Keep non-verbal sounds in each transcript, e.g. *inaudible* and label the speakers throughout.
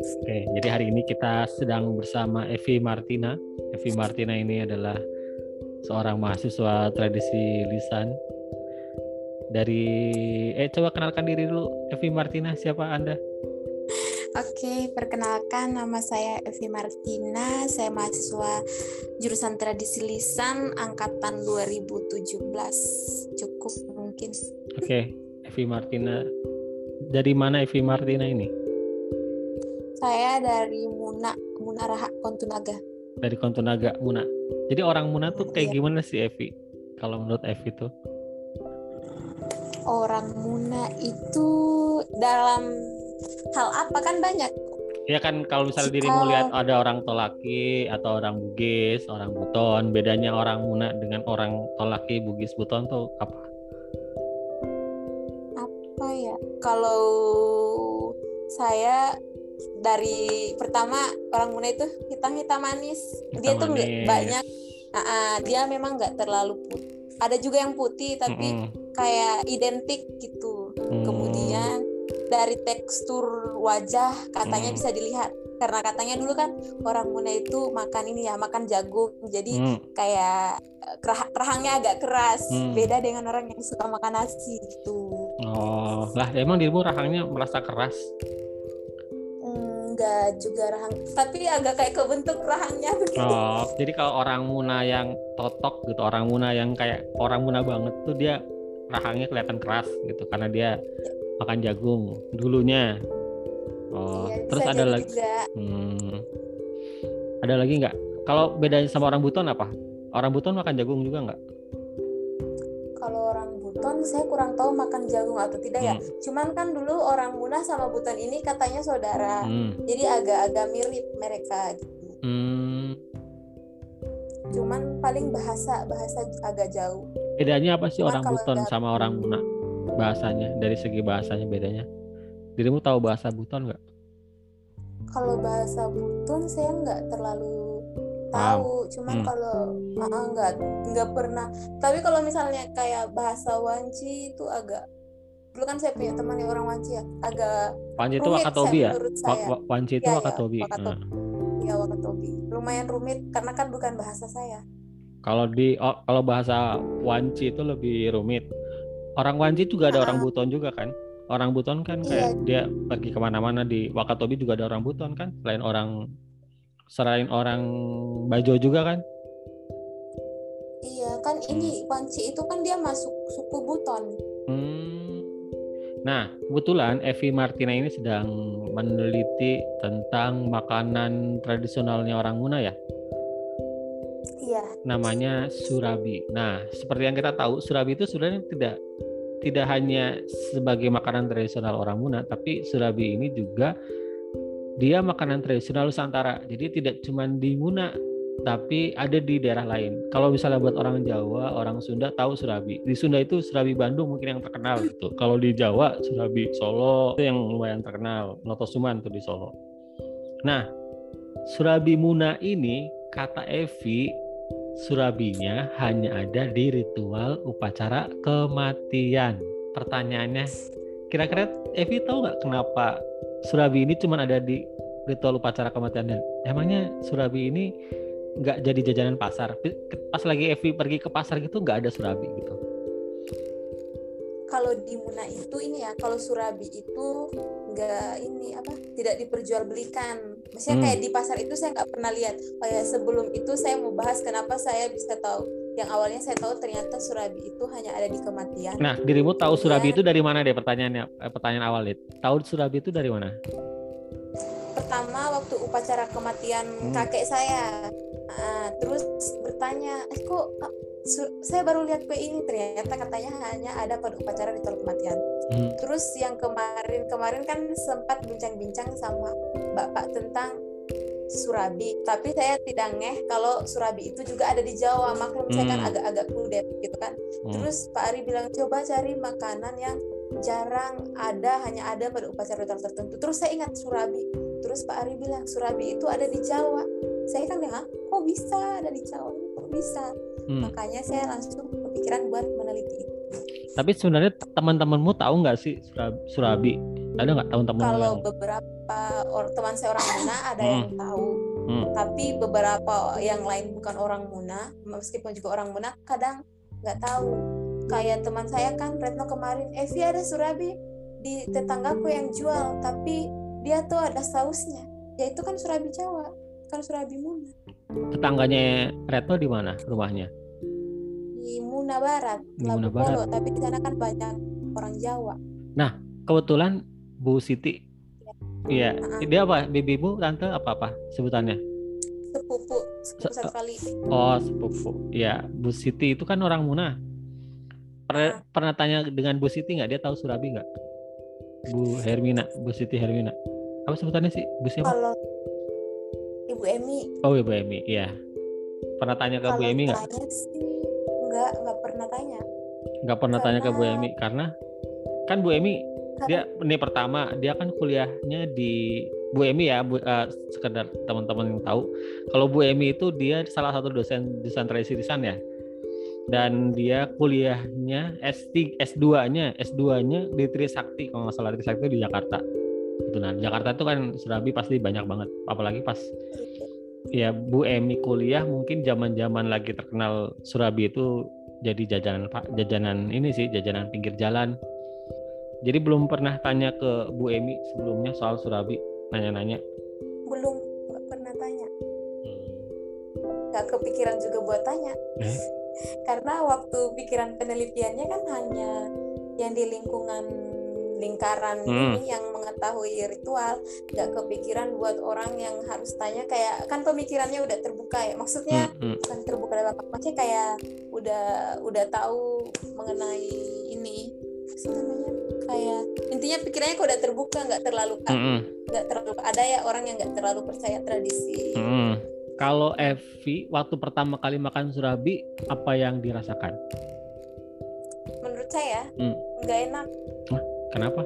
Speaker 1: Oke, jadi hari ini kita sedang bersama Evi Martina. Evi Martina ini adalah seorang mahasiswa tradisi lisan dari eh coba kenalkan diri dulu Evi Martina siapa Anda?
Speaker 2: Oke, perkenalkan nama saya Evi Martina. Saya mahasiswa jurusan tradisi lisan angkatan 2017. Cukup mungkin.
Speaker 1: Oke, Evi Martina. Dari mana Evi Martina ini?
Speaker 2: Saya dari Muna, Muna Raha Kontunaga.
Speaker 1: Dari Kontunaga, Muna. Jadi orang Muna tuh kayak
Speaker 2: Iya.
Speaker 1: gimana sih Evi? Kalau menurut Evi tuh?
Speaker 2: Orang Muna itu dalam hal apa kan banyak.
Speaker 1: Ya kan kalau misalnya
Speaker 2: Jika-
Speaker 1: dirimu lihat ada orang Tolaki atau orang Bugis, orang Buton, bedanya orang Muna dengan orang Tolaki, Bugis, Buton tuh apa?
Speaker 2: Apa ya? Kalau saya dari pertama orang Muna itu hitam-hitam manis. dia
Speaker 1: Hitam
Speaker 2: tuh nggak
Speaker 1: manis.
Speaker 2: banyak. Ah, ah, dia memang nggak terlalu putih. Ada juga yang putih tapi
Speaker 1: Mm-mm.
Speaker 2: kayak identik gitu.
Speaker 1: Hmm.
Speaker 2: Kemudian dari tekstur wajah katanya
Speaker 1: Hmm.
Speaker 2: bisa dilihat karena katanya dulu kan orang Muna itu makan ini ya makan jagung jadi
Speaker 1: Hmm.
Speaker 2: kayak eh, kerah- rahangnya agak keras
Speaker 1: Hmm.
Speaker 2: beda dengan orang yang suka makan nasi gitu
Speaker 1: Oh, lah emang dirimu rahangnya merasa keras?
Speaker 2: Enggak juga rahang tapi agak kayak kebentuk rahangnya begitu
Speaker 1: Oh, jadi kalau orang Muna yang totok gitu, orang Muna yang kayak orang Muna banget tuh dia rahangnya kelihatan keras gitu karena dia makan jagung dulunya. Oh,
Speaker 2: Iya,
Speaker 1: terus ada lagi
Speaker 2: juga.
Speaker 1: Hmm. Ada lagi nggak? Kalau bedanya sama orang Buton apa? Orang Buton makan jagung juga nggak?
Speaker 2: Saya kurang tahu makan jagung atau tidak ya
Speaker 1: Hmm.
Speaker 2: cuman kan dulu orang Muna sama Buton ini katanya saudara
Speaker 1: Hmm.
Speaker 2: jadi agak-agak mirip mereka gitu
Speaker 1: Hmm.
Speaker 2: cuman paling bahasa bahasa agak jauh
Speaker 1: Bedanya apa sih
Speaker 2: Cuma
Speaker 1: orang Buton sama orang Muna? Bahasanya dari segi bahasanya bedanya. Dirimu tahu bahasa Buton nggak?
Speaker 2: kalau bahasa Buton saya nggak terlalu
Speaker 1: Paham.
Speaker 2: tahu cuman
Speaker 1: Hmm.
Speaker 2: kalau ah, nggak nggak pernah tapi kalau misalnya kayak bahasa Wanci itu agak dulu kan saya punya teman yang orang Wanci ya agak
Speaker 1: Panji itu Wakatobi
Speaker 2: saya-
Speaker 1: ya? Wanci itu
Speaker 2: Iya, iya,
Speaker 1: Wakatobi.
Speaker 2: Wakatobi.
Speaker 1: Nah,
Speaker 2: ya Wakatobi lumayan rumit karena kan bukan bahasa saya
Speaker 1: kalau di oh, kalau bahasa Wanci itu lebih rumit. Orang Wanci juga ada orang
Speaker 2: Ah.
Speaker 1: Buton juga kan? Orang Buton kan kayak dia pergi ke mana-mana di Wakatobi juga ada orang Buton kan? Selain orang selain orang Bajo juga kan?
Speaker 2: iya kan ini Wanci itu kan dia masuk suku Buton
Speaker 1: Hmm. Nah, kebetulan Evi Martina ini sedang meneliti tentang makanan tradisionalnya orang Muna ya,
Speaker 2: iya
Speaker 1: namanya surabi. Nah, seperti yang kita tahu, surabi itu sebenarnya tidak tidak hanya sebagai makanan tradisional orang Muna, tapi surabi ini juga dia makanan tradisional Nusantara. Jadi tidak cuma di Muna, tapi ada di daerah lain. Kalau misalnya buat orang Jawa, orang Sunda tahu surabi. Di Sunda itu surabi Bandung mungkin yang terkenal gitu. Kalau di Jawa surabi Solo itu yang lumayan terkenal. Noto Suman tuh di Solo. Nah, surabi Muna ini kata Evi surabinya hanya ada di ritual upacara kematian. Pertanyaannya, kira-kira Evi tahu nggak kenapa surabi ini cuma ada di ritual upacara kematian dan emangnya surabi ini nggak jadi jajanan pasar? Pas lagi Evi pergi ke pasar gitu nggak ada surabi gitu.
Speaker 2: kalau di Muna itu ini ya kalau Surabi itu nggak ini apa tidak diperjualbelikan maksudnya
Speaker 1: Hmm.
Speaker 2: kayak di pasar itu saya nggak pernah lihat oh ya sebelum itu saya mau bahas kenapa saya bisa tahu yang awalnya saya tahu ternyata Surabi itu hanya ada di kematian
Speaker 1: Nah, dirimu tahu surabi
Speaker 2: Iya.
Speaker 1: itu dari mana deh pertanyaannya? eh, Pertanyaan awal deh. Tahu surabi itu dari mana?
Speaker 2: pertama waktu upacara kematian
Speaker 1: Hmm.
Speaker 2: kakek saya Ah, terus bertanya eh kok saya baru lihat kue ini ternyata katanya hanya ada pada upacara ritual kematian
Speaker 1: Hmm.
Speaker 2: Terus yang kemarin-kemarin kan sempat bincang-bincang sama Bapak tentang Surabi, tapi saya tidak ngeh kalau Surabi itu juga ada di Jawa. Maklum saya kan
Speaker 1: Hmm.
Speaker 2: agak-agak kudet gitu kan.
Speaker 1: Hmm.
Speaker 2: Terus Pak Ari bilang coba cari makanan yang jarang ada, hanya ada pada upacara tertentu. Terus saya ingat Surabi. Terus Pak Ari bilang Surabi itu ada di Jawa. Saya kan bilang, "Hah, kok bisa ada di Jawa? Kok bisa?
Speaker 1: Hmm.
Speaker 2: Makanya saya langsung kepikiran buat meneliti itu.
Speaker 1: Tapi sebenarnya teman-temanmu tahu nggak sih Sura- Surabi? Ada nggak tahu teman
Speaker 2: Kalau beberapa beberapa or, teman saya orang Muna ada yang tahu
Speaker 1: Hmm.
Speaker 2: tapi beberapa yang lain bukan orang Muna meskipun juga orang Muna kadang nggak tahu kayak teman saya kan Retno kemarin Evi ada surabi di tetanggaku yang jual tapi dia tuh ada sausnya ya itu kan surabi Jawa kan surabi Muna
Speaker 1: Tetangganya Retno di mana rumahnya?
Speaker 2: di Muna Barat
Speaker 1: Di
Speaker 2: Labu
Speaker 1: Muna
Speaker 2: Polo
Speaker 1: Barat.
Speaker 2: tapi di sana kan banyak orang Jawa
Speaker 1: Kebetulan Bu Siti. Iya,
Speaker 2: Ha-ha.
Speaker 1: dia apa? Bibi Bu, tante apa apa sebutannya?
Speaker 2: sepupu sepupu
Speaker 1: Se-
Speaker 2: satu kali
Speaker 1: Oh, sepupu. Iya, Bu Siti itu kan orang Muna. Pernah,
Speaker 2: Ah.
Speaker 1: pernah tanya dengan Bu Siti nggak? Dia tahu Surabi nggak? Bu Hermina, Bu Siti Hermina. Apa sebutannya sih? Bu siapa?
Speaker 2: kalau Ibu Emi
Speaker 1: Oh, Ibu Emi. Iya. Pernah tanya ke Bu
Speaker 2: kalau
Speaker 1: Emi nggak?
Speaker 2: tanya sih nggak nggak pernah tanya
Speaker 1: Nggak pernah tanya ke Bu
Speaker 2: Karena-
Speaker 1: Emi karena kan Bu Emi dia ini pertama dia kan kuliahnya di Bu Emi ya, Bu, eh, sekedar teman-teman yang tahu. Kalau Bu Emi itu dia salah satu dosen dosen tradisi lisan ya. Dan dia kuliahnya S3 S2-nya, S2-nya di Trisakti kalau nggak salah Trisakti di Jakarta. Itu nah, Jakarta itu kan Surabi pasti banyak banget, apalagi pas ya Bu Emi kuliah mungkin zaman-zaman lagi terkenal Surabi itu jadi jajanan Pak, jajanan ini sih, jajanan pinggir jalan. Jadi belum pernah tanya ke Bu Emi sebelumnya soal Surabi, nanya-nanya.
Speaker 2: belum nggak pernah tanya
Speaker 1: Hmm.
Speaker 2: nggak kepikiran juga buat tanya
Speaker 1: Eh? *laughs*
Speaker 2: karena waktu pikiran penelitiannya kan hanya yang di lingkungan lingkaran
Speaker 1: Hmm.
Speaker 2: ini yang mengetahui ritual nggak kepikiran buat orang yang harus tanya kayak kan pemikirannya udah terbuka ya maksudnya
Speaker 1: Hmm, hmm.
Speaker 2: bukan terbuka dalam apa kayak udah udah tahu mengenai ini namanya kayak intinya pikirannya kok udah terbuka nggak terlalu
Speaker 1: Hmm, hmm.
Speaker 2: nggak terlalu ada ya orang yang nggak terlalu percaya tradisi
Speaker 1: Hmm. Kalau Evi waktu pertama kali makan Surabi apa yang dirasakan?
Speaker 2: menurut saya
Speaker 1: Hmm.
Speaker 2: nggak enak
Speaker 1: Kenapa?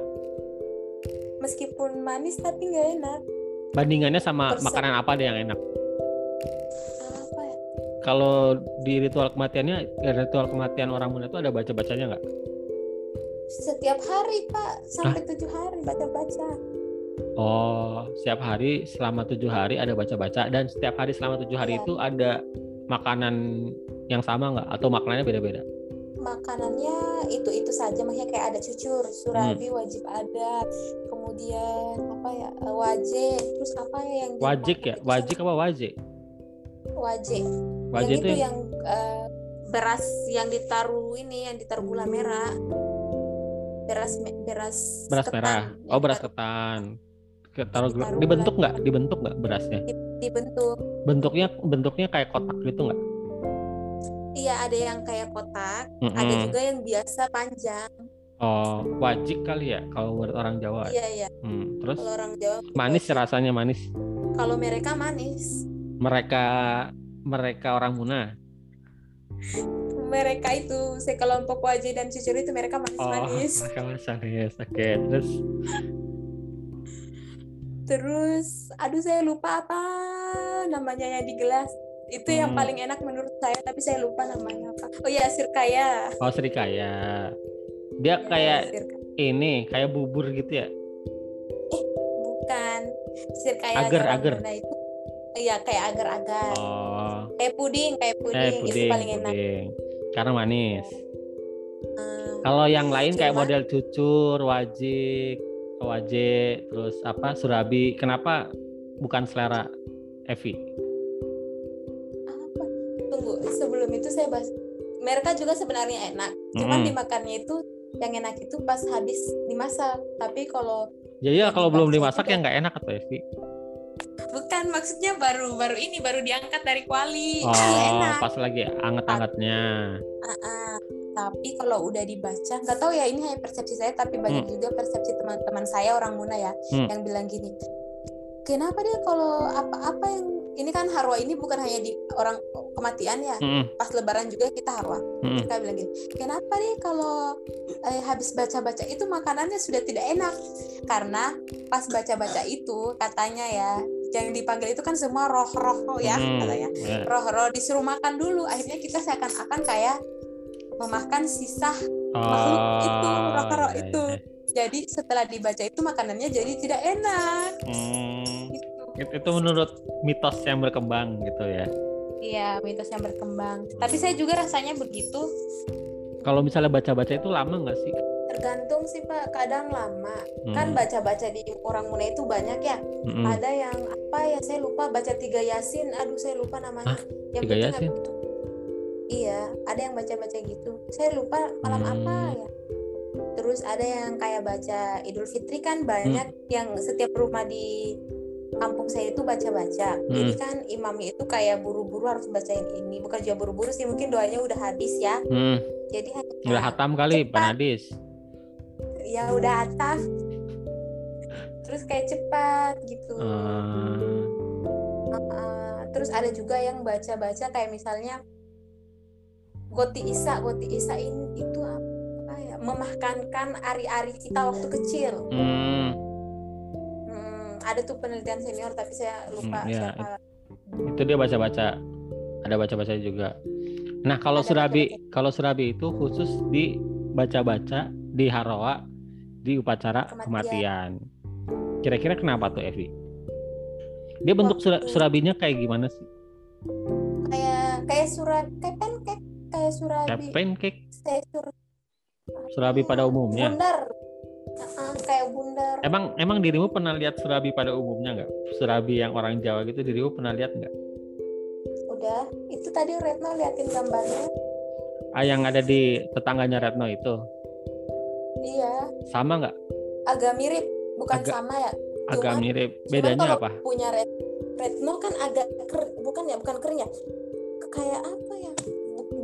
Speaker 2: meskipun manis tapi nggak enak
Speaker 1: Bandingannya sama
Speaker 2: Persa-
Speaker 1: makanan apa deh yang enak?
Speaker 2: ya
Speaker 1: Kalau di ritual kematiannya, ya, ritual kematian orang Munda itu ada baca-bacanya nggak?
Speaker 2: Setiap hari pak sampai tujuh hari baca baca
Speaker 1: Oh, setiap hari selama tujuh hari ada baca-baca dan setiap hari selama tujuh hari
Speaker 2: Iya.
Speaker 1: itu ada makanan yang sama nggak? Atau makanannya beda-beda?
Speaker 2: makanannya itu itu saja maksudnya kayak ada cucur surabi wajib ada kemudian apa ya eh, wajib terus apa ya yang
Speaker 1: Wajik
Speaker 2: dimakan
Speaker 1: ya,
Speaker 2: itu
Speaker 1: wajik apa wajik?
Speaker 2: sama- wajib yang itu
Speaker 1: itu yang
Speaker 2: yang eh, beras yang ditaruh ini yang ditaruh gula merah beras beras
Speaker 1: beras
Speaker 2: ketan.
Speaker 1: merah. Oh, beras ketan. Ke- Taruh dibentuk nggak? Dibentuk nggak berasnya?
Speaker 2: dibentuk
Speaker 1: Bentuknya bentuknya kayak kotak gitu nggak?
Speaker 2: iya ada yang kayak kotak ada
Speaker 1: Mm-mm.
Speaker 2: juga yang biasa panjang
Speaker 1: Oh, wajik kali ya kalau menurut orang Jawa.
Speaker 2: iya iya
Speaker 1: Hmm, Terus
Speaker 2: kalau orang Jawa
Speaker 1: manis
Speaker 2: wajib.
Speaker 1: rasanya manis.
Speaker 2: kalau mereka manis
Speaker 1: Mereka mereka orang Muna.
Speaker 2: Mereka itu sekelompok wajib dan cucur itu mereka
Speaker 1: Oh,
Speaker 2: manis-manis *laughs*
Speaker 1: mereka manis. Oke, terus
Speaker 2: terus aduh saya lupa apa namanya yang di gelas itu yang
Speaker 1: Hmm.
Speaker 2: paling enak menurut saya tapi saya lupa namanya apa oh ya sirkaya
Speaker 1: oh serikaya. Dia kayak
Speaker 2: Sirka-
Speaker 1: ini, kayak bubur gitu ya.
Speaker 2: bukan sirkaya
Speaker 1: Agar, agar.
Speaker 2: Itu iya kayak agar-agar
Speaker 1: Oh,
Speaker 2: kayak puding kayak
Speaker 1: eh
Speaker 2: puding, itu
Speaker 1: puding,
Speaker 2: paling enak
Speaker 1: puding. Karena manis.
Speaker 2: Hmm,
Speaker 1: Kalau yang lain kayak
Speaker 2: Cuma-
Speaker 1: model cucur, wajik, wajik, terus apa surabi, kenapa bukan selera Evi?
Speaker 2: apa tunggu sebelum itu saya bahas mereka juga sebenarnya enak cuman
Speaker 1: Mm-mm.
Speaker 2: dimakannya itu yang enak itu pas habis dimasak tapi kalau
Speaker 1: Jadi ya
Speaker 2: Yang
Speaker 1: kalau belum dimasak ya nggak enak atau Evi?
Speaker 2: Bukan maksudnya baru baru ini baru diangkat dari kuali
Speaker 1: Oh, *laughs*
Speaker 2: enak
Speaker 1: pas lagi anget-angetnya.
Speaker 2: Ah, tapi kalau udah dibaca nggak tahu ya ini hanya persepsi saya tapi banyak juga persepsi teman-teman saya orang Muna ya
Speaker 1: Hmm.
Speaker 2: yang bilang gini kenapa dia kalau apa-apa yang ini kan harwa ini bukan hanya di orang kematian ya
Speaker 1: Mm-mm,
Speaker 2: pas lebaran juga kita harwa
Speaker 1: mm-mm.
Speaker 2: mereka bilang gini kenapa nih kalau eh, habis baca-baca itu makanannya sudah tidak enak karena pas baca-baca itu katanya ya yang dipanggil itu kan semua roh-roh ya
Speaker 1: Hmm,
Speaker 2: katanya
Speaker 1: ya.
Speaker 2: roh-roh disuruh makan dulu akhirnya kita seakan-akan kayak memakan sisah makhluk itu, roh-roh
Speaker 1: iya,
Speaker 2: itu.
Speaker 1: iya.
Speaker 2: jadi setelah dibaca itu makanannya jadi tidak enak
Speaker 1: Hmm. Itu, itu menurut mitos yang berkembang gitu ya.
Speaker 2: iya mitos yang berkembang tapi saya juga rasanya begitu
Speaker 1: Kalau misalnya baca-baca itu lama nggak sih?
Speaker 2: tergantung sih pak kadang lama
Speaker 1: Hmm.
Speaker 2: kan baca-baca di orang Muna itu banyak ya
Speaker 1: Mm-mm.
Speaker 2: ada yang apa ya saya lupa baca tiga yasin aduh saya lupa namanya
Speaker 1: Hah?
Speaker 2: yang
Speaker 1: Tiga Yasin?
Speaker 2: itu iya ada yang baca-baca gitu saya lupa malam
Speaker 1: Hmm.
Speaker 2: apa ya terus ada yang kayak baca Idul Fitri kan banyak
Speaker 1: Hmm.
Speaker 2: yang setiap rumah di kampung saya itu baca-baca jadi
Speaker 1: Hmm.
Speaker 2: kan imamnya itu kayak buru-buru harus bacain ini bukan juga buru-buru sih mungkin doanya udah habis ya
Speaker 1: Hmm,
Speaker 2: jadi
Speaker 1: udah hatam kali,
Speaker 2: cepat.
Speaker 1: Pak Nadis.
Speaker 2: ya udah atas terus kayak cepat gitu Uh, terus ada juga yang baca-baca kayak misalnya Goti Isa, Goti Isa ini itu apa ya? Memahkankan ari-ari kita waktu kecil.
Speaker 1: Hmm,
Speaker 2: ada tuh penelitian senior tapi saya lupa
Speaker 1: Hmm, ya,
Speaker 2: siapa.
Speaker 1: itu dia baca-baca. Ada baca-baca juga. Nah, kalau
Speaker 2: Ada
Speaker 1: Surabi,
Speaker 2: baca-baca.
Speaker 1: kalau Surabi itu khusus di baca-baca di Haroa di upacara
Speaker 2: Kematian.
Speaker 1: Kira-kira kenapa tuh Evi? Dia bentuk
Speaker 2: Waktu-
Speaker 1: surabinya kayak gimana sih?
Speaker 2: Kayak kayak surat kayak pancake kayak
Speaker 1: Kayak
Speaker 2: surabi.
Speaker 1: pancake,
Speaker 2: Kayak sur
Speaker 1: surabi pada umumnya.
Speaker 2: bundar. Kayak bundar.
Speaker 1: Emang emang dirimu pernah lihat surabi pada umumnya nggak? Surabi yang orang Jawa gitu dirimu pernah lihat nggak?
Speaker 2: Udah, itu tadi Retno liatin gambarnya.
Speaker 1: Ah yang ada di tetangganya Retno itu
Speaker 2: Iya,
Speaker 1: sama nggak?
Speaker 2: agak mirip, bukan
Speaker 1: Agak-
Speaker 2: sama ya.
Speaker 1: Agak
Speaker 2: Cuman-
Speaker 1: mirip. Bedanya
Speaker 2: kalau
Speaker 1: apa?
Speaker 2: Punya red Retno kan agak ker, bukan ya, bukan kering ya. Kayak apa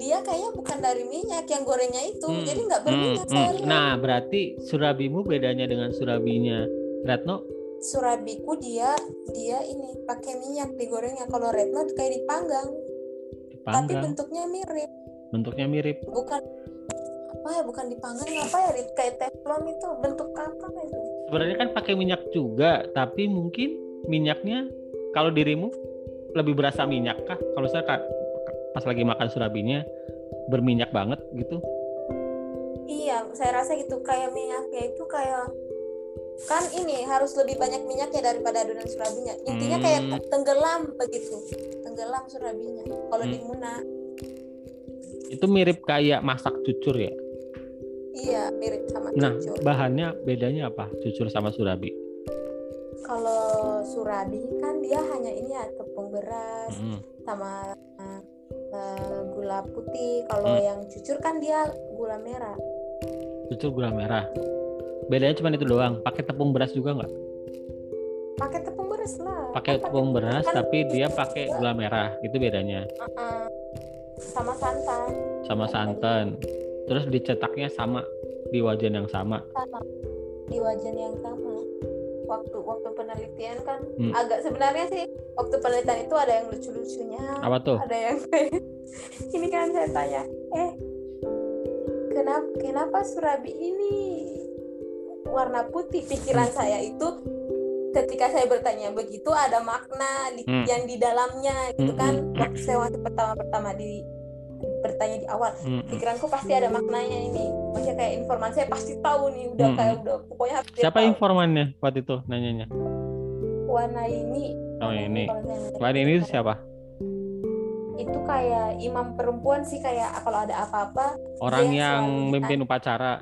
Speaker 2: Dia kayaknya bukan dari minyak yang gorengnya itu,
Speaker 1: Hmm,
Speaker 2: jadi nggak
Speaker 1: Hmm,
Speaker 2: berminyak
Speaker 1: hmm.
Speaker 2: saya lihat.
Speaker 1: Nah berarti surabimu bedanya dengan surabinya Retno
Speaker 2: Surabiku dia dia ini pakai minyak digorengnya. Kalau Retno kayak dipanggang, tapi
Speaker 1: dipanggang,
Speaker 2: bentuknya mirip.
Speaker 1: bentuknya mirip.
Speaker 2: Bukan apa ya? Bukan dipanggang apa ya? Kayak teflon itu bentuk apa itu?
Speaker 1: Sebenarnya kan pakai minyak juga, tapi mungkin minyaknya kalau dirimu lebih berasa minyak kah? Kalau saya pas lagi makan surabinya berminyak banget gitu.
Speaker 2: Iya, saya rasa gitu kayak minyaknya itu kayak kan ini harus lebih banyak minyaknya daripada adonan surabinya. Intinya
Speaker 1: Hmm.
Speaker 2: kayak tenggelam begitu, tenggelam surabinya. Kalau di
Speaker 1: Hmm.
Speaker 2: Muna,
Speaker 1: Itu mirip kayak masak cucur ya.
Speaker 2: iya mirip sama
Speaker 1: Nah,
Speaker 2: cucur.
Speaker 1: bahannya bedanya apa? Cucur sama surabi.
Speaker 2: Kalau surabi kan dia hanya ini ya tepung beras
Speaker 1: Mm.
Speaker 2: sama eh, gula putih. Kalau
Speaker 1: Hmm.
Speaker 2: yang cucur kan dia gula merah.
Speaker 1: Cucur gula merah. Bedanya cuma itu doang. Pakai tepung beras juga nggak?
Speaker 2: Pakai tepung beras lah.
Speaker 1: Pakai
Speaker 2: Kan
Speaker 1: tepung beras,
Speaker 2: kan
Speaker 1: tapi dia pakai gula merah. Itu bedanya.
Speaker 2: Uh-uh. sama santan.
Speaker 1: Sama santan. Terus dicetaknya sama di wajan yang sama.
Speaker 2: sama di wajan yang sama waktu waktu penelitian kan
Speaker 1: Hmm.
Speaker 2: agak sebenarnya sih waktu penelitian itu ada yang lucu-lucunya
Speaker 1: Apa tuh?
Speaker 2: ada yang *laughs* ini kan saya tanya eh kenapa kenapa surabi ini warna putih pikiran
Speaker 1: Hmm.
Speaker 2: saya itu ketika saya bertanya begitu ada makna di-
Speaker 1: Hmm.
Speaker 2: yang di dalamnya gitu
Speaker 1: Hmm,
Speaker 2: kan
Speaker 1: hmm.
Speaker 2: waktu saya waktu pertama-pertama di bertanya di awal
Speaker 1: Mm-mm.
Speaker 2: pikiranku pasti ada maknanya ini maksudnya kayak informasi saya pasti tahu nih udah
Speaker 1: Hmm.
Speaker 2: kayak udah pokoknya harus
Speaker 1: Siapa
Speaker 2: tahu.
Speaker 1: informannya waktu itu nanyanya?
Speaker 2: warna ini
Speaker 1: Oh
Speaker 2: warna
Speaker 1: ini. Selain ini siapa?
Speaker 2: itu kayak imam perempuan sih kayak kalau ada apa-apa
Speaker 1: Orang yang
Speaker 2: selalu
Speaker 1: memimpin upacara.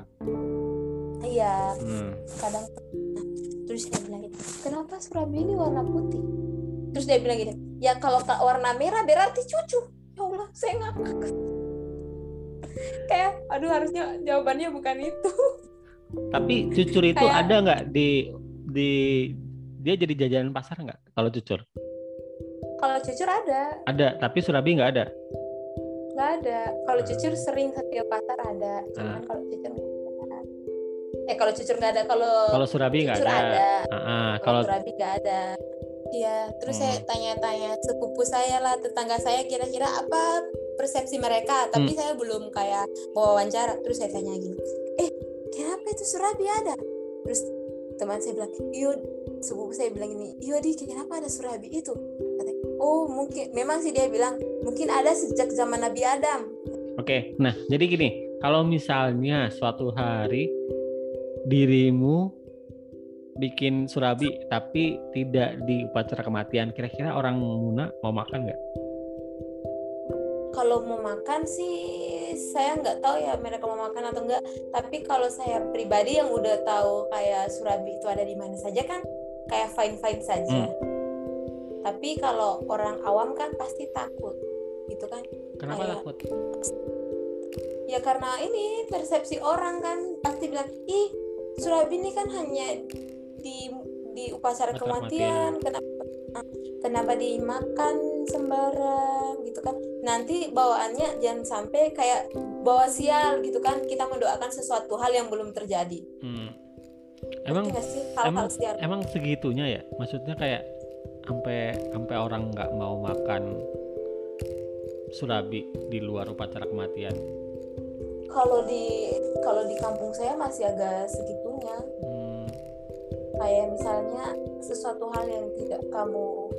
Speaker 2: iya
Speaker 1: Hmm.
Speaker 2: kadang terus dia bilang gitu kenapa surabi ini warna putih terus dia bilang gini ya kalau ka- warna merah berarti cucu ya Allah saya ngakak kayak aduh harusnya jawabannya bukan itu
Speaker 1: Tapi cucur itu
Speaker 2: Kayak-
Speaker 1: ada nggak di di dia jadi jajanan pasar nggak? Kalau cucur
Speaker 2: kalau cucur ada
Speaker 1: ada, tapi surabi nggak ada.
Speaker 2: nggak ada kalau cucur sering setiap pasar ada cuman
Speaker 1: Ah.
Speaker 2: kalau cucur nggak ada eh kalau cucur nggak ada kalau
Speaker 1: Kalau surabi nggak ada.
Speaker 2: ada
Speaker 1: Ah, ah,
Speaker 2: kalau
Speaker 1: kalau
Speaker 2: surabi nggak ada iya terus saya
Speaker 1: Hmm.
Speaker 2: tanya-tanya sepupu saya lah tetangga saya kira-kira apa persepsi mereka tapi
Speaker 1: Hmm.
Speaker 2: saya belum kayak wawancara terus saya tanya gini eh kenapa itu surabi ada? Terus teman saya bilang iya sepupu saya bilang ini iya di kenapa ada surabi itu? Katanya, oh mungkin memang sih dia bilang mungkin ada sejak zaman Nabi Adam.
Speaker 1: Oke, nah jadi gini, kalau misalnya suatu hari dirimu bikin surabi tapi tidak di upacara kematian kira-kira orang Muna mau makan nggak
Speaker 2: kalau mau makan sih saya nggak tahu ya mereka mau makan atau enggak tapi kalau saya pribadi yang udah tahu kayak surabi itu ada di mana saja kan kayak fine fine saja.
Speaker 1: Hmm.
Speaker 2: tapi kalau orang awam kan pasti takut gitu kan?
Speaker 1: Kenapa
Speaker 2: Kayak-
Speaker 1: takut?
Speaker 2: Ya karena ini persepsi orang kan pasti bilang ih surabi ini kan hanya di di upacara kematian. kenapa kenapa dimakan sembarang gitu kan. Nanti bawaannya jangan sampai kayak bawa sial gitu kan. Kita mendoakan sesuatu hal yang belum terjadi.
Speaker 1: Hmm. Emang
Speaker 2: sih
Speaker 1: emang
Speaker 2: sial
Speaker 1: emang segitunya ya? Maksudnya kayak sampai sampai orang nggak mau makan surabi di luar upacara kematian?
Speaker 2: Kalau di kalau di kampung saya masih agak segitunya.
Speaker 1: Hmm.
Speaker 2: kayak misalnya sesuatu hal yang tidak kamu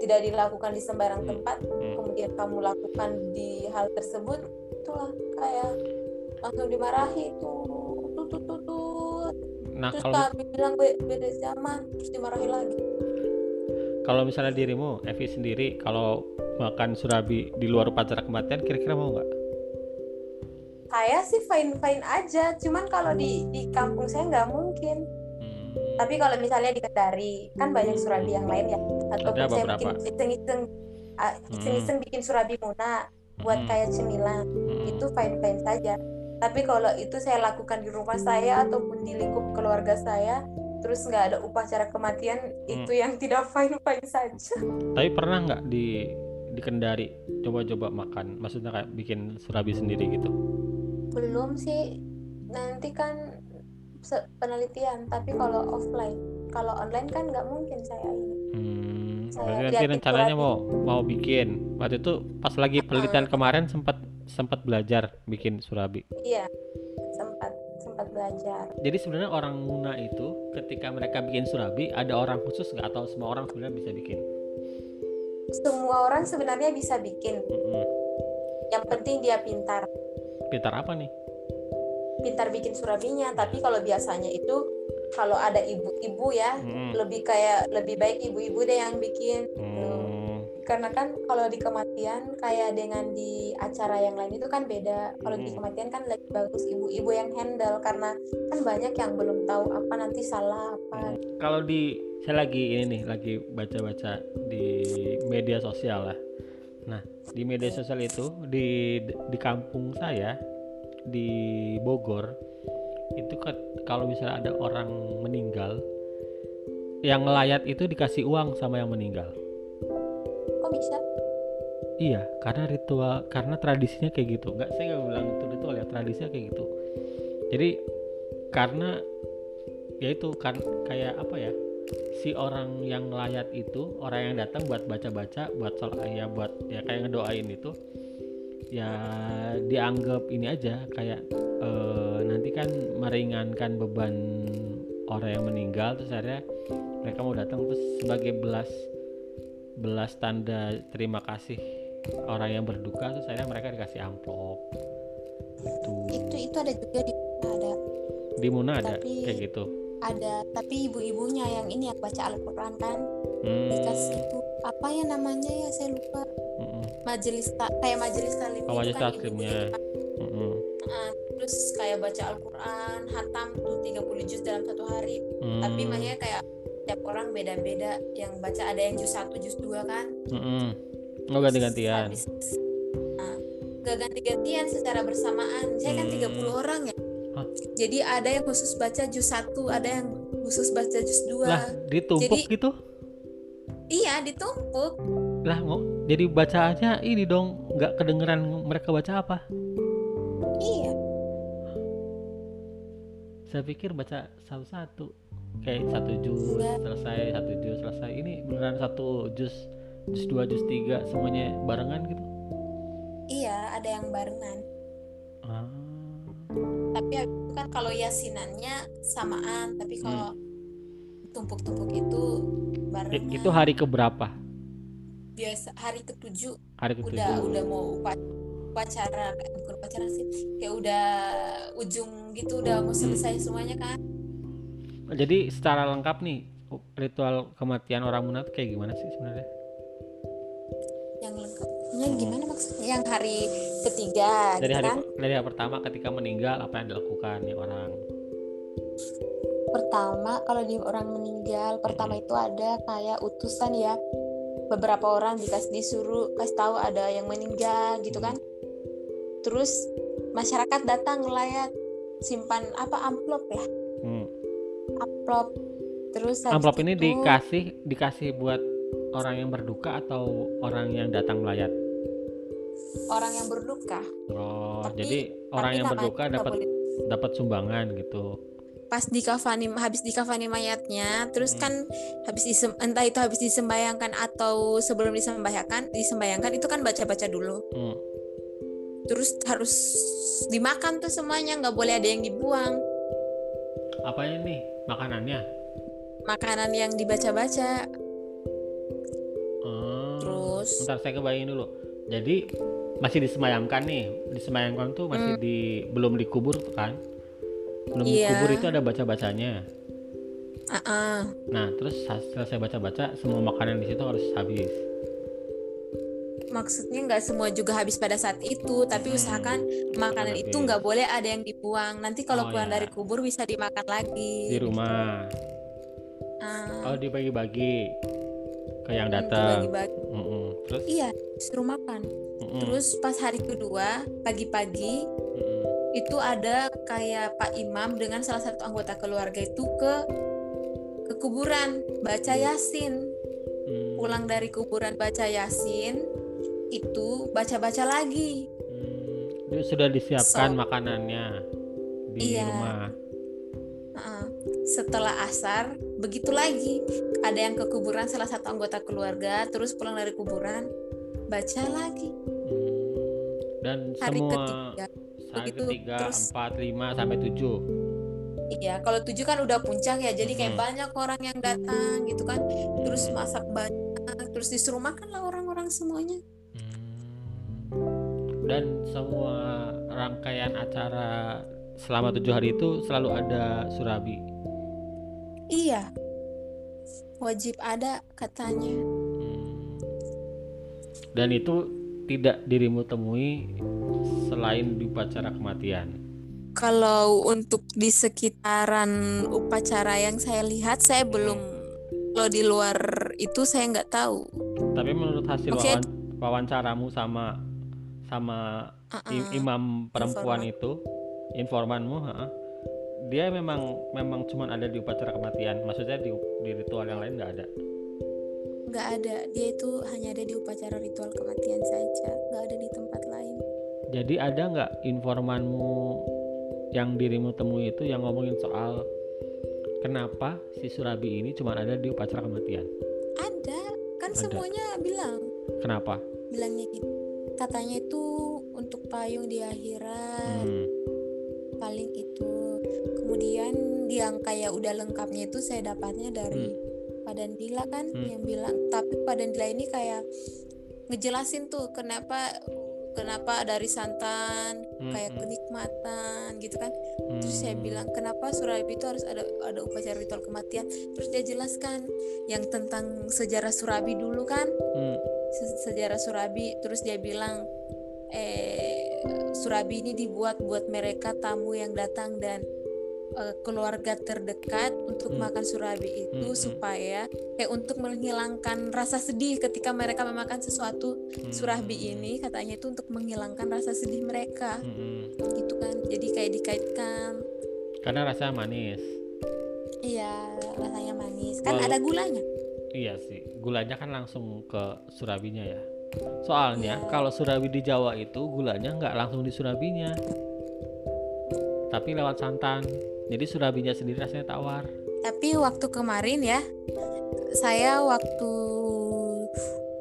Speaker 2: tidak dilakukan di sembarang
Speaker 1: Hmm.
Speaker 2: tempat
Speaker 1: Hmm.
Speaker 2: kemudian kamu lakukan di hal tersebut itulah kayak langsung dimarahi itu tut tut tut tut.
Speaker 1: nah
Speaker 2: terus
Speaker 1: kalau
Speaker 2: kami bilang "Be- beda zaman terus dimarahi lagi
Speaker 1: kalau misalnya dirimu Evi sendiri kalau makan surabi di luar upacara kematian kira-kira mau nggak
Speaker 2: saya sih fine fine aja cuman kalau di di kampung saya nggak mungkin
Speaker 1: Hmm.
Speaker 2: tapi kalau misalnya di Kendari kan banyak surabi yang lain ya ataupun
Speaker 1: Ada
Speaker 2: saya
Speaker 1: beberapa.
Speaker 2: bikin iseng-iseng iseng-iseng bikin surabi muna buat
Speaker 1: Hmm.
Speaker 2: kayak cemilan
Speaker 1: Hmm.
Speaker 2: itu fine fine saja tapi kalau itu saya lakukan di rumah saya ataupun di lingkup keluarga saya terus nggak ada upacara kematian
Speaker 1: Hmm.
Speaker 2: itu yang tidak *laughs* fine fine saja
Speaker 1: Tapi pernah nggak di di Kendari coba-coba makan? Maksudnya kayak bikin surabi sendiri gitu?
Speaker 2: belum sih nanti kan penelitian tapi kalau offline kalau online kan nggak mungkin saya ini
Speaker 1: Hmm, berarti nanti
Speaker 2: lihat di
Speaker 1: rencananya mau mau bikin. Waktu itu pas lagi penelitian kemarin sempat sempat belajar bikin surabi.
Speaker 2: iya sempat sempat belajar
Speaker 1: Jadi sebenarnya orang Muna itu ketika mereka bikin surabi ada orang khusus nggak atau semua orang sebenarnya bisa bikin?
Speaker 2: semua orang sebenarnya bisa bikin
Speaker 1: Mm-mm.
Speaker 2: yang penting dia pintar
Speaker 1: Pintar apa nih?
Speaker 2: pintar bikin surabinya tapi kalau biasanya itu kalau ada ibu-ibu ya
Speaker 1: Mm-mm.
Speaker 2: lebih kayak lebih baik ibu-ibu deh yang bikin
Speaker 1: Hmm,
Speaker 2: karena kan kalau di kematian kayak dengan di acara yang lain itu kan beda kalau di
Speaker 1: Mm.
Speaker 2: kematian kan lebih bagus ibu-ibu yang handle karena kan banyak yang belum tahu apa nanti salah apa
Speaker 1: Kalau di saya lagi ini nih lagi baca-baca di media sosial lah. Nah di media sosial itu di di kampung saya di Bogor itu ke- kalau misalnya ada orang meninggal yang ngelayat itu dikasih uang sama yang meninggal.
Speaker 2: kok bisa
Speaker 1: Iya, karena ritual, karena tradisinya kayak gitu. Nggak, saya nggak bilang itu ritual ya, tradisinya kayak gitu. Jadi karena ya itu kan kayak apa ya? Si orang yang ngelayat itu, orang yang datang buat baca-baca, buat sol ya buat ya kayak ngedoain itu, ya dianggap ini aja kayak eh, nanti kan meringankan beban orang yang meninggal terus akhirnya mereka mau datang terus sebagai belas belas tanda terima kasih orang yang berduka terus akhirnya mereka dikasih amplop. Itu
Speaker 2: itu itu ada juga di ada.
Speaker 1: Di Muna ada?
Speaker 2: Tapi-
Speaker 1: kayak gitu.
Speaker 2: ada tapi ibu-ibunya yang ini yang baca Al-Quran kan.
Speaker 1: Hmm,
Speaker 2: dikasih itu apa ya namanya ya saya lupa. Majelis ta- kayak majelis taklim
Speaker 1: Oh, majelis
Speaker 2: kan terus kayak baca Al-Quran hatam tuh 30 juz dalam satu hari.
Speaker 1: Mm,
Speaker 2: tapi makanya kayak tiap orang beda-beda yang baca ada yang juz 1 juz 2 kan.
Speaker 1: Mm-mm. oh ganti-gantian.
Speaker 2: Habis- nah, gak ganti-gantian secara bersamaan. Saya kan
Speaker 1: Hmm.
Speaker 2: 30 orang ya.
Speaker 1: Hah?
Speaker 2: jadi ada yang khusus baca juz 1 ada yang khusus baca juz 2
Speaker 1: lah ditumpuk
Speaker 2: Jadi-
Speaker 1: gitu?
Speaker 2: Iya ditumpuk.
Speaker 1: Lah ngo jadi bacaannya ini dong. Nggak kedengeran mereka baca apa?
Speaker 2: Iya
Speaker 1: saya pikir baca satu-satu. Kayak satu juz
Speaker 2: Enggak.
Speaker 1: selesai satu juz selesai. Ini beneran satu juz juz dua juz tiga semuanya barengan gitu?
Speaker 2: Iya ada yang barengan.
Speaker 1: Ah.
Speaker 2: tapi itu kan kalau yasinannya samaan tapi
Speaker 1: Hmm.
Speaker 2: kalau tumpuk-tumpuk itu barengan.
Speaker 1: itu hari keberapa?
Speaker 2: Biasa hari ketujuh.
Speaker 1: Hari ketujuh.
Speaker 2: udah udah mau upacara upacara bukan upacara sih kayak udah ujung gitu udah mau selesai semuanya kan.
Speaker 1: Jadi secara lengkap nih ritual kematian orang Muna tuh kayak gimana sih sebenarnya?
Speaker 2: yang lengkapnya gimana maksudnya? Yang hari ketiga
Speaker 1: Dari
Speaker 2: gitu
Speaker 1: hari
Speaker 2: kan?
Speaker 1: dari hari pertama ketika meninggal apa yang dilakukan nih orang?
Speaker 2: pertama kalau di orang meninggal pertama itu ada kayak utusan ya. Beberapa orang dikasih disuruh kasih tahu ada yang meninggal gitu kan terus masyarakat datang ngelayat simpan apa amplop ya
Speaker 1: Hmm.
Speaker 2: amplop terus
Speaker 1: Amplop ini
Speaker 2: itu-
Speaker 1: dikasih dikasih buat orang yang berduka atau orang yang datang melayat?
Speaker 2: orang yang berduka
Speaker 1: Oh,
Speaker 2: Tapi-
Speaker 1: jadi orang
Speaker 2: tapi
Speaker 1: yang berduka dapat dapat sumbangan gitu.
Speaker 2: pas di kafani habis di kafani mayatnya terus
Speaker 1: Hmm.
Speaker 2: kan habis disem, entah itu habis disembayangkan atau sebelum disembayangkan disembayangkan itu kan baca baca dulu
Speaker 1: Hmm.
Speaker 2: Terus harus dimakan tuh semuanya nggak boleh ada yang dibuang
Speaker 1: Apa ini makanannya?
Speaker 2: makanan yang dibaca-baca
Speaker 1: Oh,
Speaker 2: Terus?
Speaker 1: Bentar saya kebayangin dulu. Jadi masih disemayamkan nih, disemayamkan tuh masih di belum dikubur kan? Belum
Speaker 2: Hmm. Iya.
Speaker 1: dikubur itu ada baca-bacanya.
Speaker 2: Ah-ah.
Speaker 1: Nah, terus selesai baca-baca semua makanan di situ harus habis.
Speaker 2: Maksudnya nggak semua juga habis pada saat itu tapi
Speaker 1: Hmm.
Speaker 2: usahakan makanan
Speaker 1: Habis.
Speaker 2: itu nggak boleh ada yang dibuang nanti kalau
Speaker 1: Oh,
Speaker 2: pulang
Speaker 1: ya.
Speaker 2: dari kubur bisa dimakan lagi
Speaker 1: Di rumah.
Speaker 2: Ah,
Speaker 1: Oh, dibagi-bagi ke yang
Speaker 2: hmm,
Speaker 1: datang.
Speaker 2: dibagi-bagi.
Speaker 1: Mm-mm. Terus
Speaker 2: iya disuruh makan
Speaker 1: Mm-mm.
Speaker 2: terus pas hari kedua pagi-pagi
Speaker 1: Mm-mm.
Speaker 2: itu ada kayak Pak Imam dengan salah satu anggota keluarga itu ke ke kuburan baca yasin
Speaker 1: Mm.
Speaker 2: pulang dari kuburan baca yasin itu baca-baca lagi
Speaker 1: Hmm, sudah disiapkan
Speaker 2: So-
Speaker 1: makanannya di
Speaker 2: Iya.
Speaker 1: rumah.
Speaker 2: Setelah asar begitu lagi ada yang ke kuburan salah satu anggota keluarga terus pulang dari kuburan baca lagi
Speaker 1: Hmm, Dan
Speaker 2: hari
Speaker 1: semua
Speaker 2: ketiga
Speaker 1: hari
Speaker 2: begitu,
Speaker 1: ketiga,
Speaker 2: terus-
Speaker 1: empat, lima sampai tujuh.
Speaker 2: iya kalau tujuh kan udah puncak ya jadi kayak
Speaker 1: Mhm.
Speaker 2: banyak orang yang datang gitu kan terus
Speaker 1: Hmm.
Speaker 2: masak banyak terus disuruh makan lah orang-orang semuanya
Speaker 1: Hmm. Dan semua rangkaian acara selama tujuh hari itu selalu ada surabi.
Speaker 2: iya wajib ada katanya
Speaker 1: Hmm. Dan itu tidak dirimu temui selain di upacara kematian.
Speaker 2: kalau untuk di sekitaran upacara yang saya lihat saya belum kalau di luar itu saya nggak tahu
Speaker 1: Tapi menurut hasil wawan- wawancaramu sama sama i-
Speaker 2: Uh-uh.
Speaker 1: imam perempuan
Speaker 2: Informan.
Speaker 1: itu, informanmu, ha-ha, dia memang memang cuma ada di upacara kematian. Maksudnya di, di ritual yang lain nggak ada.
Speaker 2: nggak ada dia itu hanya ada di upacara ritual kematian saja nggak ada di tempat lain
Speaker 1: Jadi ada nggak informanmu yang dirimu temui itu yang ngomongin soal kenapa si Surabi ini cuma ada di upacara kematian?
Speaker 2: ada kan
Speaker 1: Ada.
Speaker 2: semuanya bilang
Speaker 1: Kenapa?
Speaker 2: bilangnya gitu katanya itu untuk payung di akhirat
Speaker 1: Hmm.
Speaker 2: paling itu kemudian yang kayak udah lengkapnya itu saya dapatnya dari Padan Dila kan
Speaker 1: Hmm.
Speaker 2: yang bilang tapi Padan Dila ini kayak ngejelasin tuh kenapa kenapa dari santan
Speaker 1: Hmm,
Speaker 2: kayak
Speaker 1: hmm.
Speaker 2: kenikmatan gitu kan terus saya
Speaker 1: Hmm.
Speaker 2: bilang kenapa Surabi itu harus ada ada upacara ritual kematian terus dia jelaskan yang tentang sejarah Surabi dulu kan
Speaker 1: Hmm.
Speaker 2: Se- sejarah Surabi terus dia bilang eh Surabi ini dibuat buat mereka tamu yang datang dan eh, keluarga terdekat untuk
Speaker 1: Hmm.
Speaker 2: makan Surabi itu
Speaker 1: Hmm, hmm.
Speaker 2: supaya kayak untuk menghilangkan rasa sedih ketika mereka memakan sesuatu
Speaker 1: Hmm.
Speaker 2: Surabi ini katanya itu untuk menghilangkan rasa sedih mereka
Speaker 1: Hmm.
Speaker 2: gitu kan jadi kayak dikaitkan
Speaker 1: Karena rasanya manis.
Speaker 2: iya rasanya manis kan
Speaker 1: Walau-
Speaker 2: ada gulanya
Speaker 1: Iya sih, gulanya kan langsung ke Surabinya ya. Soalnya kalau Surabi di Jawa itu gulanya nggak langsung di Surabinya, tapi lewat santan. Jadi Surabinya sendiri rasanya tawar.
Speaker 2: Tapi waktu kemarin ya, saya waktu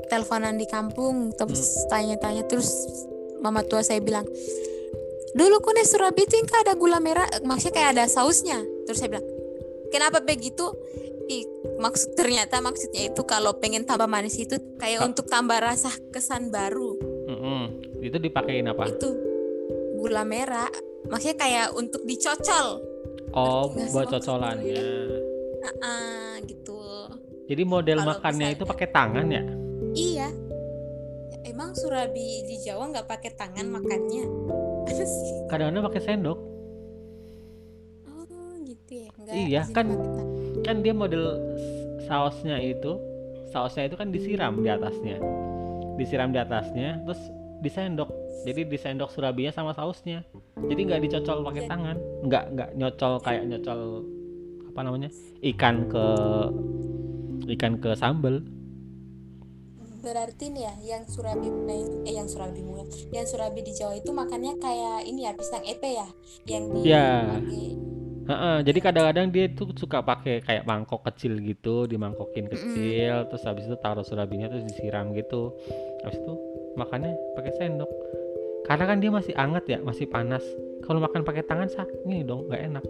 Speaker 2: teleponan di kampung terus tanya-tanya terus mama tua saya bilang, dulu kune Surabi itu nggak ada gula merah, maksudnya kayak ada sausnya. Terus saya bilang, kenapa begitu? Ih, maksud ternyata maksudnya itu kalau pengen tambah manis itu kayak
Speaker 1: Ka-
Speaker 2: untuk tambah rasa kesan baru.
Speaker 1: Mm-mm. Itu dipakein apa?
Speaker 2: Itu gula merah. Maksudnya kayak untuk dicocol.
Speaker 1: Oh, buat cocolannya.
Speaker 2: Ah, gitu.
Speaker 1: Jadi model
Speaker 2: Kalau
Speaker 1: makannya itu pakai tangan ya?
Speaker 2: Iya. Ya, Emang surabi di Jawa nggak pakai tangan makannya?
Speaker 1: Kadang-kadang pakai sendok.
Speaker 2: Oh, gitu ya. Nggak,
Speaker 1: Iya, kan-. Kan dia model sausnya itu, sausnya itu kan disiram di atasnya. Disiram di atasnya, terus disendok. Jadi disendok surabinya sama sausnya. Jadi nggak dicocol pakai
Speaker 2: Jadi-
Speaker 1: tangan, nggak nggak nyocol kayak nyocol apa namanya ikan ke ikan ke sambel.
Speaker 2: Berarti nih ya, yang surabi itu- eh yang surabi yang surabi di Jawa itu makannya kayak ini ya pisang epe ya, yang di pakai-
Speaker 1: Heeh, jadi kadang-kadang dia tuh suka pakai kayak mangkok kecil gitu, dimangkokin kecil, terus habis itu taruh surabinya terus disiram gitu. Habis itu makannya pakai sendok. Karena kan dia masih anget ya, masih panas. Kalau makan pakai tangan sakit nih dong, nggak enak.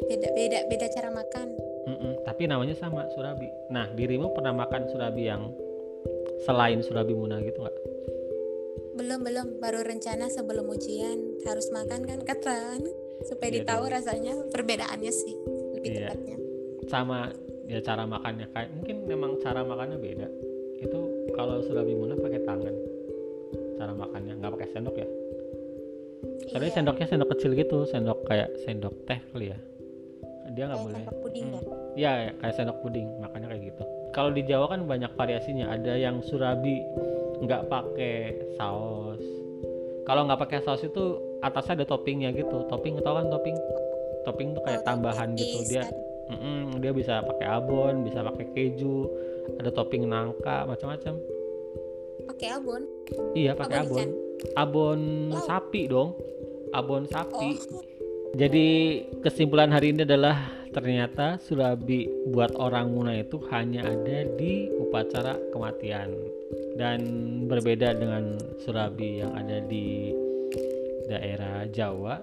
Speaker 2: beda beda beda cara makan.
Speaker 1: Mm-mm, tapi namanya sama surabi. Nah, dirimu pernah makan surabi yang selain surabi muna gitu nggak?
Speaker 2: Belum belum, baru rencana sebelum ujian harus makan kan katan supaya
Speaker 1: Iya
Speaker 2: ditahu
Speaker 1: dong.
Speaker 2: rasanya perbedaannya sih lebih
Speaker 1: Iya.
Speaker 2: tepatnya.
Speaker 1: Sama ya cara makannya kayak mungkin memang cara makannya beda. Itu kalau surabi muna pakai tangan. Cara makannya nggak pakai sendok ya. Soalnya
Speaker 2: Iya,
Speaker 1: sendoknya sendok kecil gitu, sendok kayak sendok teh kali ya. Dia nggak boleh.
Speaker 2: sendok puding
Speaker 1: Hmm.
Speaker 2: ya.
Speaker 1: Ya, kayak sendok puding, makanya kayak gitu. Kalau di Jawa kan banyak variasinya. Ada yang surabi nggak pakai saus. Kalau nggak pakai saus itu atasnya ada toppingnya gitu. Topping tau kan topping? Topping tuh kayak
Speaker 2: Oh,
Speaker 1: tambahan gitu. Dia
Speaker 2: kan.
Speaker 1: mm-mm, dia bisa pakai abon, bisa pakai keju, ada topping nangka, macam-macam.
Speaker 2: pakai abon.
Speaker 1: Iya, pakai
Speaker 2: Abon
Speaker 1: abon. Abon
Speaker 2: Lauk.
Speaker 1: sapi dong. Abon sapi.
Speaker 2: Oh,
Speaker 1: Jadi kesimpulan hari ini adalah ternyata surabi buat orang Muna itu hanya ada di upacara kematian dan berbeda dengan surabi yang ada di daerah Jawa.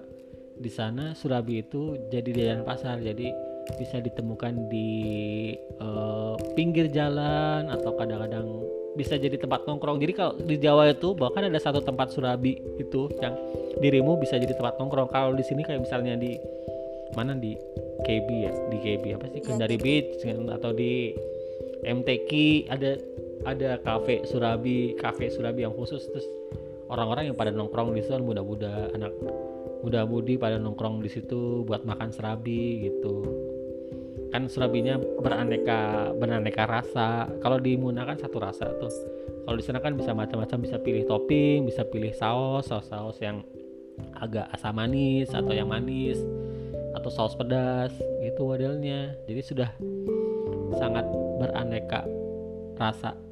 Speaker 1: Di sana surabi itu jadi jalan pasar, jadi bisa ditemukan di eh, pinggir jalan atau kadang-kadang bisa jadi tempat nongkrong. Jadi kalau di Jawa itu bahkan ada satu tempat surabi itu yang dirimu bisa jadi tempat nongkrong. Kalau di sini kayak misalnya di mana di KB ya, di KB apa sih
Speaker 2: Iya,
Speaker 1: Kendari. Beach atau di MTQ ada ada kafe surabi, kafe surabi yang khusus terus orang-orang yang pada nongkrong di situ kan muda-muda, anak muda-mudi pada nongkrong di situ buat makan serabi gitu. Kan surabinya beraneka beraneka rasa. Kalau di Muna kan satu rasa tuh. Kalau di sana kan bisa macam-macam, bisa pilih topping, bisa pilih saus, saus-saus yang agak asam manis atau yang manis atau saus pedas gitu modelnya. Jadi sudah sangat beraneka rasa.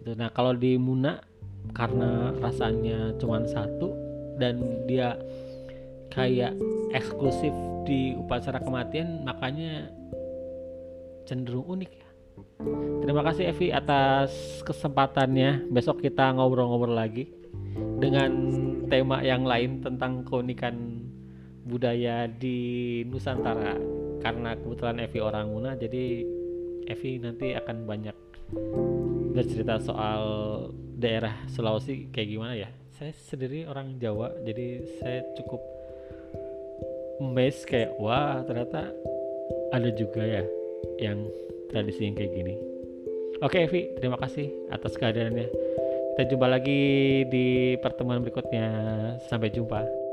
Speaker 1: Gitu. Nah, kalau di Muna karena rasanya cuma satu dan dia kayak eksklusif di upacara kematian makanya cenderung unik ya. Terima kasih Evi atas kesempatannya. Besok kita ngobrol-ngobrol lagi dengan tema yang lain tentang keunikan budaya di Nusantara. Karena kebetulan Evi orang Muna, jadi Evi nanti akan banyak bercerita soal daerah Sulawesi kayak gimana ya. Saya sendiri orang Jawa, jadi saya cukup amazed kayak wah ternyata ada juga ya yang tradisi yang kayak gini. Oke Evi, terima kasih atas kehadirannya. Kita jumpa lagi di pertemuan berikutnya. Sampai jumpa.